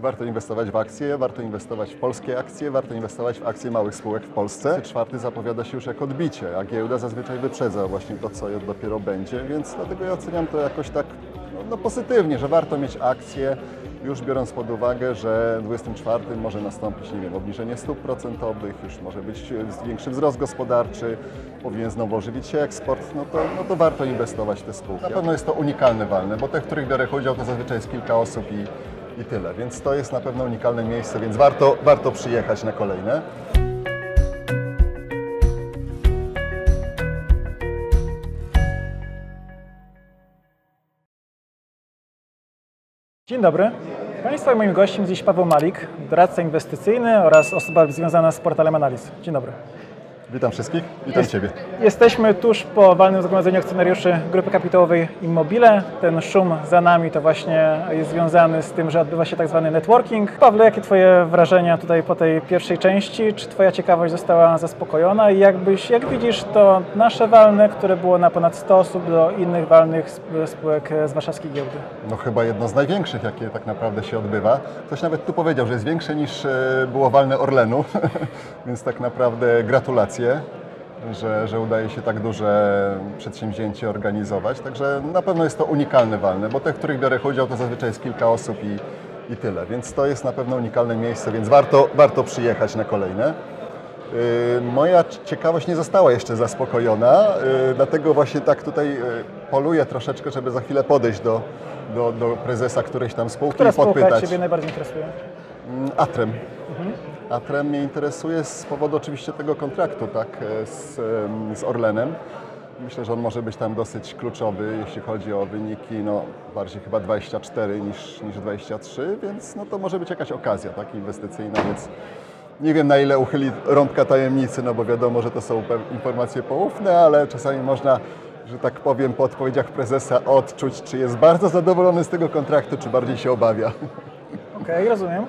Warto inwestować w akcje, warto inwestować w polskie akcje, warto inwestować w akcje małych spółek w Polsce. Czwarty zapowiada się już jak odbicie, a giełda zazwyczaj wyprzedza właśnie to, co dopiero będzie, więc dlatego ja oceniam to jakoś tak no, no pozytywnie, że warto mieć akcje, już biorąc pod uwagę, że w 24 może nastąpić, nie wiem, obniżenie stóp procentowych, już może być e, większy wzrost gospodarczy, powinien znowu ożywić się eksport, no to, no to warto inwestować w te spółki. Na pewno jest to unikalne walne, bo te, w których biorę udział, to zazwyczaj jest kilka osób i, i tyle, więc to jest na pewno unikalne miejsce, więc warto, warto przyjechać na kolejne. Dzień dobry. Państwa moim gościem dziś Paweł Malik, doradca inwestycyjny oraz osoba związana z portalem Analiz. Dzień dobry. Witam wszystkich, witam Jest- Ciebie. Jesteśmy tuż po walnym zgromadzeniu akcjonariuszy Grupy Kapitałowej Immobile. Ten szum za nami to właśnie jest związany z tym, że odbywa się tak zwany networking. Pawle, jakie Twoje wrażenia tutaj po tej pierwszej części? Czy Twoja ciekawość została zaspokojona? I jakbyś, jak widzisz to nasze walne, które było na ponad 100 osób do innych walnych sp- spółek z warszawskiej giełdy? No chyba jedno z największych, jakie tak naprawdę się odbywa. Ktoś nawet tu powiedział, że jest większe niż e, było walne Orlenu, więc tak naprawdę gratulacje, że, że udaje się tak duże przedsięwzięcie organizować. Także na pewno jest to unikalne walne, bo te, w których biorę udział, to zazwyczaj jest kilka osób i, i tyle. Więc to jest na pewno unikalne miejsce, więc warto, warto przyjechać na kolejne. Y, Moja ciekawość nie została jeszcze zaspokojona, y, dlatego właśnie tak tutaj y, poluję troszeczkę, żeby za chwilę podejść do, do, do prezesa którejś tam spółki Która i spółka podpytać. Ciebie najbardziej interesuje? Mm, Atrem. Atrem mnie interesuje z powodu oczywiście tego kontraktu tak, e, z, z Orlenem. Myślę, że on może być tam dosyć kluczowy, jeśli chodzi o wyniki, no bardziej chyba 24 niż, niż 23, więc no to może być jakaś okazja tak, inwestycyjna, więc nie wiem na ile uchyli rąbka tajemnicy, no bo wiadomo, że to są informacje poufne, ale czasami można, że tak powiem, po odpowiedziach prezesa odczuć, czy jest bardzo zadowolony z tego kontraktu, czy bardziej się obawia. Okej, rozumiem.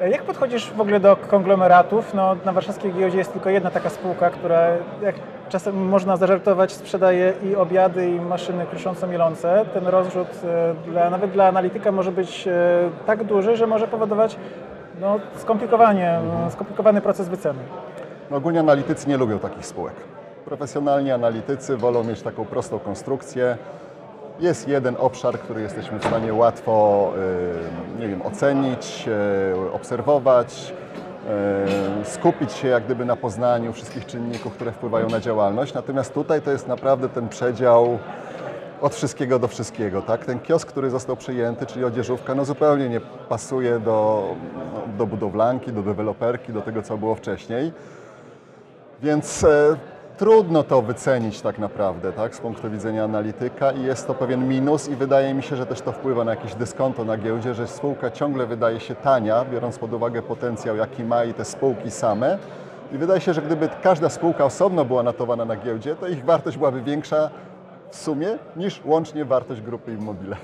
E, Jak podchodzisz w ogóle do konglomeratów? No, na warszawskiej giełdzie jest tylko jedna taka spółka, która, jak czasem można zażartować, sprzedaje i obiady, i maszyny krusząco-mielące. Ten rozrzut e, dla, nawet dla analityka może być e, tak duży, że może powodować no, skomplikowanie, Mhm. skomplikowany proces wyceny. No, ogólnie analitycy nie lubią takich spółek. Profesjonalni analitycy wolą mieć taką prostą konstrukcję. Jest jeden obszar, który jesteśmy w stanie łatwo y, nie wiem, ocenić, y, obserwować, y, skupić się jak gdyby na poznaniu wszystkich czynników, które wpływają na działalność. Natomiast tutaj to jest naprawdę ten przedział od wszystkiego do wszystkiego. Tak? Ten kiosk, który został przyjęty, czyli odzieżówka, no zupełnie nie pasuje do, do budowlanki, do deweloperki, do tego, co było wcześniej. Więc e, trudno to wycenić tak naprawdę, tak, z punktu widzenia analityka i jest to pewien minus i wydaje mi się, że też to wpływa na jakieś dyskonto na giełdzie, że spółka ciągle wydaje się tania, biorąc pod uwagę potencjał, jaki ma i te spółki same. I wydaje się, że gdyby każda spółka osobno była notowana na giełdzie, to ich wartość byłaby większa w sumie niż łącznie wartość grupy Immobile.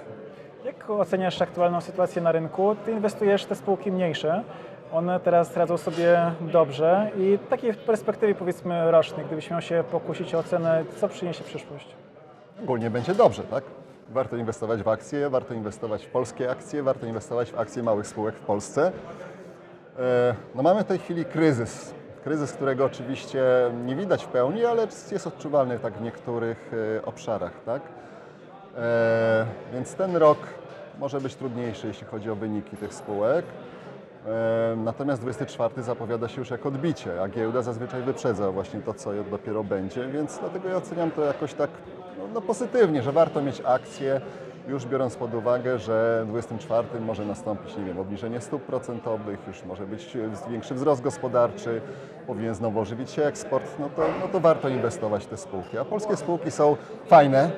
Jak oceniasz aktualną sytuację na rynku? Ty inwestujesz w te spółki mniejsze. One teraz radzą sobie dobrze i w takiej perspektywie powiedzmy rocznej, gdybyś miał się pokusić o ocenę, co przyniesie przyszłość? ogólnie będzie dobrze, tak? Warto inwestować w akcje, warto inwestować w polskie akcje, warto inwestować w akcje małych spółek w Polsce. E, No mamy w tej chwili kryzys. Kryzys, którego oczywiście nie widać w pełni, ale jest odczuwalny tak w niektórych e, obszarach, tak? E, Więc ten rok może być trudniejszy, jeśli chodzi o wyniki tych spółek. E, Natomiast 24 zapowiada się już jak odbicie, a giełda zazwyczaj wyprzedza właśnie to, co dopiero będzie, więc dlatego ja oceniam to jakoś tak no, no pozytywnie, że warto mieć akcje, już biorąc pod uwagę, że w 24 może nastąpić, nie wiem, obniżenie stóp procentowych, już może być większy wzrost gospodarczy, powinien znowu ożywić się eksport, no to, no to warto inwestować w te spółki. A polskie spółki są fajne,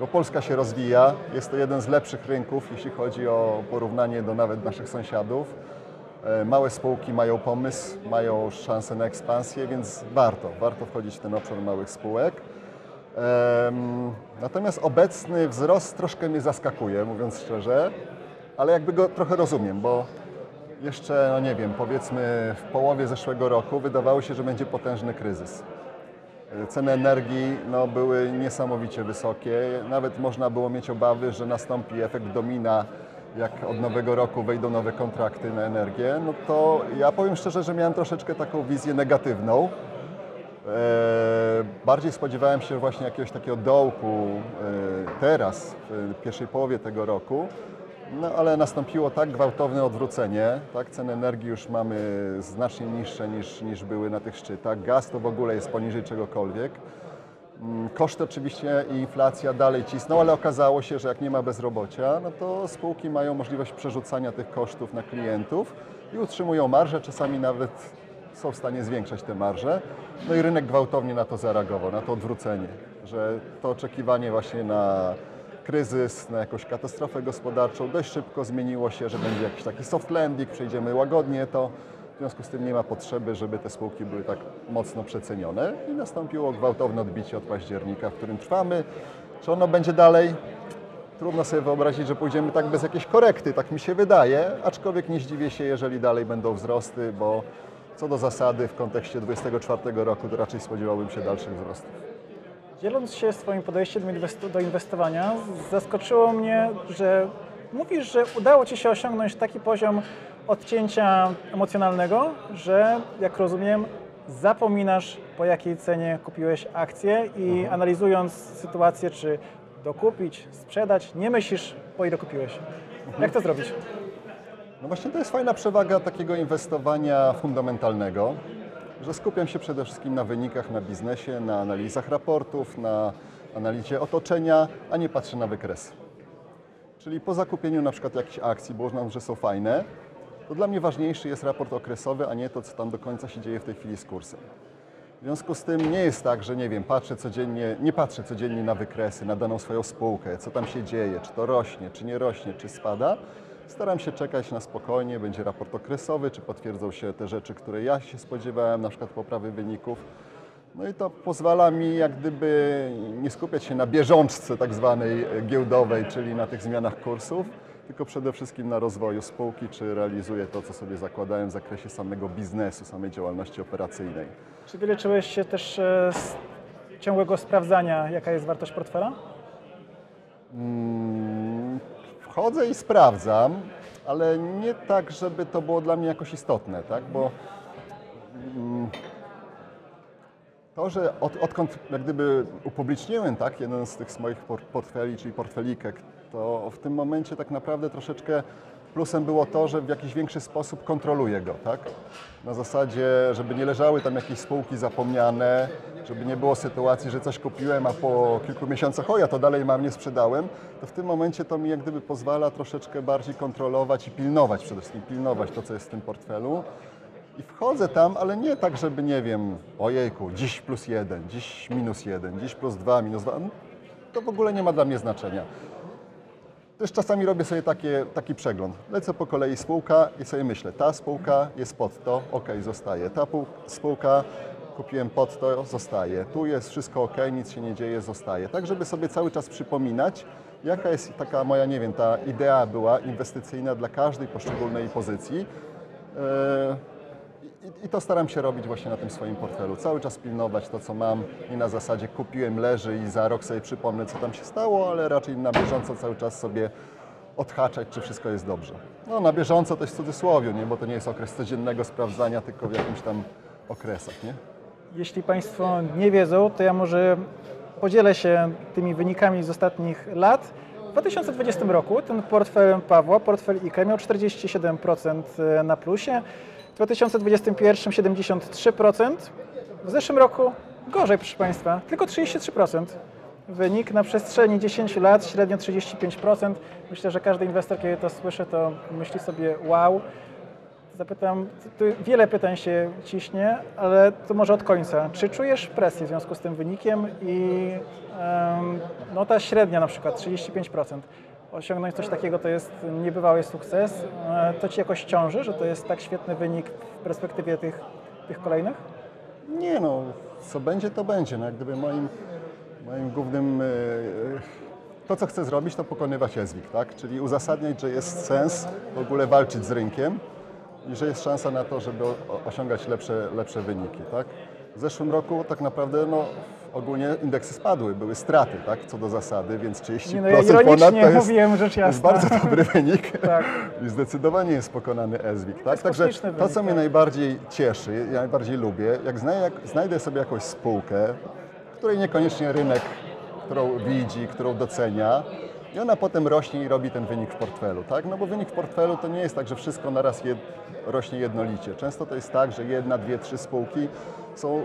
bo Polska się rozwija, jest to jeden z lepszych rynków, jeśli chodzi o porównanie do nawet naszych sąsiadów. E, Małe spółki mają pomysł, mają szansę na ekspansję, więc warto, warto wchodzić w ten obszar małych spółek. Natomiast obecny wzrost troszkę mnie zaskakuje, mówiąc szczerze, ale jakby go trochę rozumiem, bo jeszcze, no nie wiem, powiedzmy w połowie zeszłego roku wydawało się, że będzie potężny kryzys. Ceny energii no, były niesamowicie wysokie. Nawet można było mieć obawy, że nastąpi efekt domina jak od nowego roku wejdą nowe kontrakty na energię, no to ja powiem szczerze, że miałem troszeczkę taką wizję negatywną. E, bardziej spodziewałem się właśnie jakiegoś takiego dołku e, teraz, w pierwszej połowie tego roku, no ale nastąpiło tak gwałtowne odwrócenie, tak, ceny energii już mamy znacznie niższe niż, niż były na tych szczytach, gaz to w ogóle jest poniżej czegokolwiek. Mm, Koszty oczywiście i inflacja dalej cisną, ale okazało się, że jak nie ma bezrobocia, no to spółki mają możliwość przerzucania tych kosztów na klientów i utrzymują marże, czasami nawet są w stanie zwiększać te marże. No i rynek gwałtownie na to zareagował, na to odwrócenie, że to oczekiwanie właśnie na kryzys, na jakąś katastrofę gospodarczą dość szybko zmieniło się, że będzie jakiś taki soft landing, przejdziemy łagodnie to. W związku z tym nie ma potrzeby, żeby te spółki były tak mocno przecenione i nastąpiło gwałtowne odbicie od października, w którym trwamy. Czy ono będzie dalej? Trudno sobie wyobrazić, że pójdziemy tak bez jakiejś korekty, tak mi się wydaje, aczkolwiek nie zdziwię się, jeżeli dalej będą wzrosty, bo co do zasady w kontekście 2024 roku to raczej spodziewałbym się dalszych wzrostów. Dzieląc się swoim podejściem do inwestowania, zaskoczyło mnie, że mówisz, że udało Ci się osiągnąć taki poziom odcięcia emocjonalnego, że jak rozumiem, zapominasz po jakiej cenie kupiłeś akcję i analizując sytuację, czy dokupić, sprzedać, nie myślisz po ile kupiłeś. Jak to zrobić? No właśnie to jest fajna przewaga takiego inwestowania fundamentalnego, że skupiam się przede wszystkim na wynikach, na biznesie, na analizach raportów, na analizie otoczenia, a nie patrzę na wykresy. Czyli po zakupieniu na przykład jakichś akcji, bo uznam, że są fajne, to dla mnie ważniejszy jest raport okresowy, a nie to, co tam do końca się dzieje w tej chwili z kursem. W związku z tym nie jest tak, że nie wiem, patrzę codziennie, nie patrzę codziennie na wykresy, na daną swoją spółkę, co tam się dzieje, czy to rośnie, czy nie rośnie, czy spada. Staram się czekać na spokojnie, będzie raport okresowy, czy potwierdzą się te rzeczy, które ja się spodziewałem, na przykład poprawy wyników. No i to pozwala mi jak gdyby nie skupiać się na bieżączce tak zwanej giełdowej, czyli na tych zmianach kursów, tylko przede wszystkim na rozwoju spółki, czy realizuję to, co sobie zakładałem w zakresie samego biznesu, samej działalności operacyjnej. Czy wyleczyłeś się też e, z ciągłego sprawdzania, jaka jest wartość portfela? Mm, Wchodzę i sprawdzam, ale nie tak, żeby to było dla mnie jakoś istotne, tak? Bo mm, to, że od, odkąd jak gdyby upubliczniłem tak, jeden z tych moich por- portfeli, czyli portfelikek, to w tym momencie tak naprawdę troszeczkę plusem było to, że w jakiś większy sposób kontroluję go, tak? Na zasadzie, żeby nie leżały tam jakieś spółki zapomniane, żeby nie było sytuacji, że coś kupiłem, a po kilku miesiącach, o ja to dalej mam, nie sprzedałem, to w tym momencie to mi jak gdyby pozwala troszeczkę bardziej kontrolować i pilnować, przede wszystkim pilnować to, co jest w tym portfelu. I wchodzę tam, ale nie tak, żeby nie wiem, ojejku, dziś plus jeden, dziś minus jeden, dziś plus dwa, minus dwa. To w ogóle nie ma dla mnie znaczenia. Też czasami robię sobie takie, taki przegląd. Lecę po kolei spółka i sobie myślę, ta spółka jest pod to, ok, zostaje. Ta pół- spółka kupiłem pod to, zostaje. Tu jest wszystko ok, nic się nie dzieje, zostaje. Tak, żeby sobie cały czas przypominać, jaka jest taka moja, nie wiem, ta idea była inwestycyjna dla każdej poszczególnej pozycji. E, i, I to staram się robić właśnie na tym swoim portfelu. Cały czas pilnować to, co mam. Nie na zasadzie kupiłem, leży i za rok sobie przypomnę, co tam się stało, ale raczej na bieżąco cały czas sobie odhaczać, czy wszystko jest dobrze. No na bieżąco też w cudzysłowie, nie? bo to nie jest okres codziennego sprawdzania, tylko w jakimś tam okresach. Nie? Jeśli Państwo nie wiedzą, to ja może podzielę się tymi wynikami z ostatnich lat. W 2020 roku ten portfel Pawła, portfel IKE miał 47% na plusie, w 2021 73%, w zeszłym roku gorzej proszę Państwa, tylko 33%. Wynik na przestrzeni 10 lat, średnio 35%. Myślę, że każdy inwestor, kiedy to słyszy, to myśli sobie wow. Zapytam, tu wiele pytań się ciśnie, ale to może od końca. Czy czujesz presję w związku z tym wynikiem i em, no ta średnia na przykład 35%, osiągnąć coś takiego to jest niebywały sukces. E, To Ci jakoś ciąży, że to jest tak świetny wynik w perspektywie tych, tych kolejnych? Nie no, co będzie, to będzie. No, jak gdyby moim, moim głównym, e, to co chcę zrobić, to pokonywać język, tak? Czyli uzasadniać, że jest sens w ogóle walczyć z rynkiem i że jest szansa na to, żeby osiągać lepsze, lepsze wyniki, tak? W zeszłym roku tak naprawdę no, ogólnie indeksy spadły, były straty, tak, co do zasady, więc 30% Nie, no ja ponad to jest, mówiłem, rzecz to jest jasna. bardzo dobry wynik Tak. i zdecydowanie jest pokonany ESWIG. Tak? jest Także kosmiczny to, wynik, co mnie tak. najbardziej cieszy, ja najbardziej lubię, jak znajdę, jak znajdę sobie jakąś spółkę, której niekoniecznie rynek, którą widzi, którą docenia, i ona potem rośnie i robi ten wynik w portfelu, tak? No bo wynik w portfelu to nie jest tak, że wszystko naraz jed, rośnie jednolicie. Często to jest tak, że jedna, dwie, trzy spółki są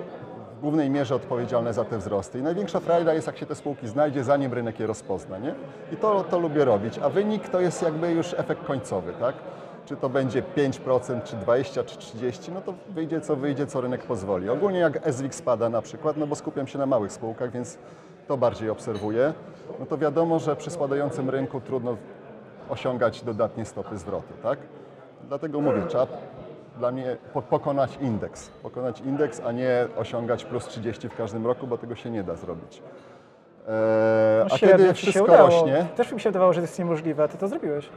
w głównej mierze odpowiedzialne za te wzrosty. I największa frajda jest, jak się te spółki znajdzie, zanim rynek je rozpozna, nie? I to, to lubię robić. A wynik to jest jakby już efekt końcowy, tak? Czy to będzie 5%, czy 20%, czy 30%, no to wyjdzie co wyjdzie, co rynek pozwoli. Ogólnie jak SWIG spada na przykład, no bo skupiam się na małych spółkach, więc to bardziej obserwuję, no to wiadomo, że przy spadającym rynku trudno osiągać dodatnie stopy zwrotu, tak? Dlatego mówię, trzeba dla mnie po- pokonać indeks. Pokonać indeks, a nie osiągać plus 30 w każdym roku, bo tego się nie da zrobić. Eee, No a kiedy ci się wszystko udało. rośnie, Też mi się wydawało, że to jest niemożliwe, a ty to zrobiłeś.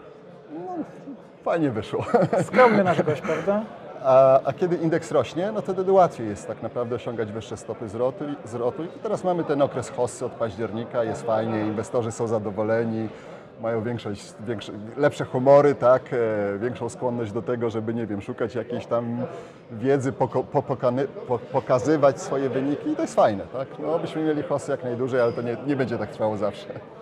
fajnie wyszło. Skromny nasz gość, prawda? A, a kiedy indeks rośnie, no to wtedy łatwiej jest tak naprawdę osiągać wyższe stopy zwrotu. zwrotu. I teraz mamy ten okres hossy od października, jest fajnie, inwestorzy są zadowoleni, mają lepsze humory, tak, e, większą skłonność do tego, żeby, nie wiem, szukać jakiejś tam wiedzy, poko, po, pokany, po, pokazywać swoje wyniki i to jest fajne, tak. No, byśmy mieli hossy jak najdłużej, ale to nie, nie będzie tak trwało zawsze.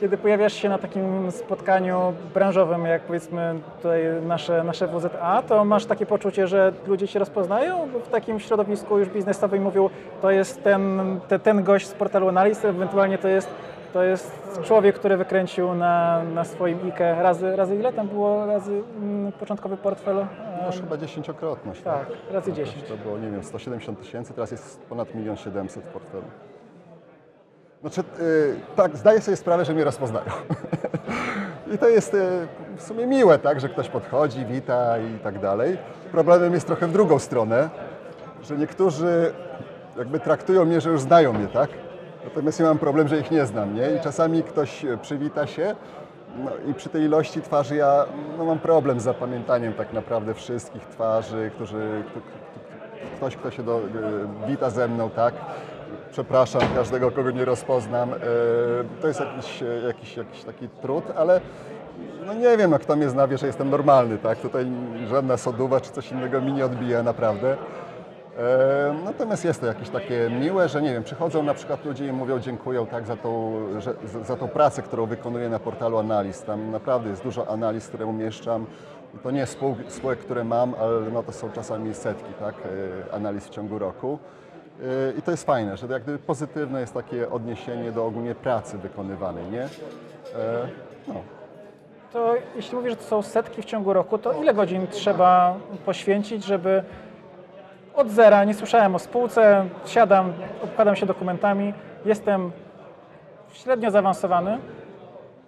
Kiedy pojawiasz się na takim spotkaniu branżowym, jak powiedzmy tutaj nasze, nasze WZA, to masz takie poczucie, że ludzie cię rozpoznają w takim środowisku już biznesowym mówią, to jest ten, te, ten gość z portalu analiz, ewentualnie to jest, to jest człowiek, który wykręcił na, na swoim IKE razy, razy ile tam było, razy mm, początkowy portfel? No, już chyba dziesięciokrotność. tak, razy Jakoś 10. To było, nie wiem, 170 tysięcy, teraz jest ponad 1 700 w portfelu. Znaczy, y, tak, zdaję sobie sprawę, że mnie rozpoznają. I to jest y, w sumie miłe, tak, że ktoś podchodzi, wita i tak dalej. Problemem jest trochę w drugą stronę, że niektórzy jakby traktują mnie, że już znają mnie, tak? Natomiast ja mam problem, że ich nie znam, nie? I czasami ktoś e, przywita się no, i przy tej ilości twarzy ja no, mam problem z zapamiętaniem tak naprawdę wszystkich twarzy, którzy, kto, kto- ktoś, kto się do, e, wita ze mną, tak? Przepraszam każdego, kogo nie rozpoznam. E, To jest jakiś, e, jakiś, jakiś taki trud, ale no nie wiem, no kto mnie zna, wie, że jestem normalny, tak? Tutaj żadna soduwa czy coś innego mi nie odbija naprawdę. E, Natomiast jest to jakieś takie miłe, że nie wiem, przychodzą na przykład ludzie i mówią dziękuję tak za tą, że, za, tą pracę, którą wykonuję na portalu analiz. Tam naprawdę jest dużo analiz, które umieszczam. To nie spół, spółek, które mam, ale no to są czasami setki tak, analiz w ciągu roku. I to jest fajne, że jak gdyby pozytywne jest takie odniesienie do ogólnie pracy wykonywanej, nie? E, No. To jeśli mówisz, że to są setki w ciągu roku, to ile godzin trzeba poświęcić, żeby od zera, nie słyszałem o spółce, siadam, obkładam się dokumentami, jestem średnio zaawansowany,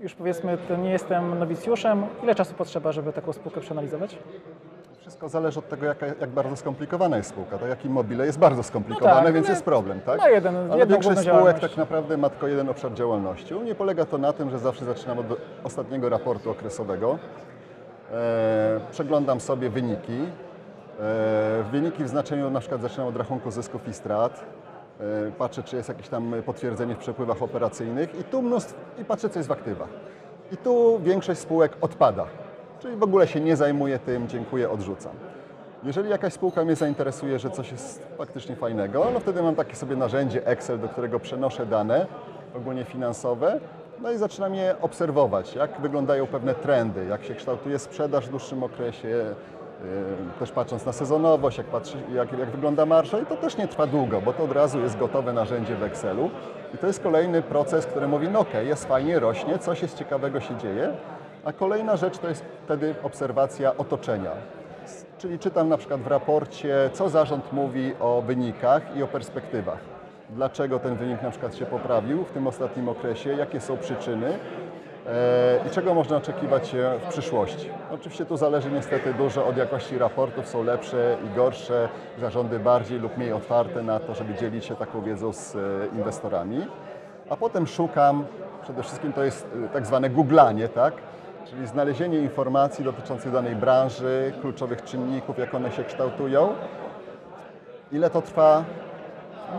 już powiedzmy, nie jestem nowicjuszem. Ile czasu potrzeba, żeby taką spółkę przeanalizować? Wszystko zależy od tego, jaka, jak bardzo skomplikowana jest spółka. Tak jak Immobile jest bardzo skomplikowane, No tak, więc ale jest problem, tak? ma jeden- Ale większość spółek tak naprawdę ma tylko jeden obszar działalności. U mnie polega to na tym, że zawsze zaczynam od ostatniego raportu okresowego. E, przeglądam sobie wyniki. E, wyniki w znaczeniu na przykład zaczynam od rachunku zysków i strat. E, patrzę, czy jest jakieś tam potwierdzenie w przepływach operacyjnych i tu mnóstwo, i patrzę, co jest w aktywach. I tu większość spółek odpada. Czyli w ogóle się nie zajmuję tym, dziękuję, odrzucam. Jeżeli jakaś spółka mnie zainteresuje, że coś jest faktycznie fajnego, no wtedy mam takie sobie narzędzie Excel, do którego przenoszę dane, ogólnie finansowe, no i zaczynam je obserwować, jak wyglądają pewne trendy, jak się kształtuje sprzedaż w dłuższym okresie, yy, też patrząc na sezonowość, jak, patrzy, jak, jak wygląda marsza i to też nie trwa długo, bo to od razu jest gotowe narzędzie w Excelu i to jest kolejny proces, który mówi, no okej, jest fajnie, rośnie, coś jest ciekawego się dzieje, a kolejna rzecz to jest wtedy obserwacja otoczenia. Czyli czytam na przykład w raporcie, co zarząd mówi o wynikach i o perspektywach. Dlaczego ten wynik na przykład się poprawił w tym ostatnim okresie, jakie są przyczyny e, i czego można oczekiwać w przyszłości. Oczywiście tu zależy niestety dużo od jakości raportów, są lepsze i gorsze, zarządy bardziej lub mniej otwarte na to, żeby dzielić się taką wiedzą z e, inwestorami. A potem szukam, przede wszystkim to jest e, tak zwane googlanie, tak? Czyli znalezienie informacji dotyczących danej branży, kluczowych czynników, jak one się kształtują. Ile to trwa?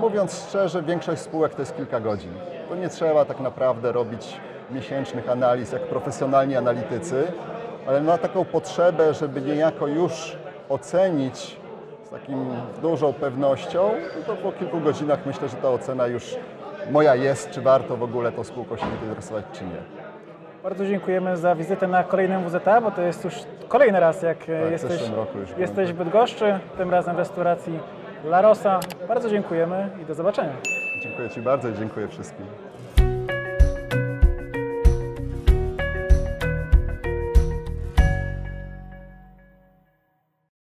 Mówiąc szczerze, większość spółek to jest kilka godzin. To nie trzeba tak naprawdę robić miesięcznych analiz jak profesjonalni analitycy, ale na taką potrzebę, żeby niejako już ocenić z takim dużą pewnością, no to po kilku godzinach myślę, że ta ocena już moja jest, czy warto w ogóle tą spółką się interesować, czy nie. Bardzo dziękujemy za wizytę na kolejnym WZA, bo to jest już kolejny raz, jak e, w jesteś, jesteś w tak. Bydgoszczy, tym razem w restauracji La Rosa. Bardzo dziękujemy i do zobaczenia. Dziękuję Ci bardzo i dziękuję wszystkim.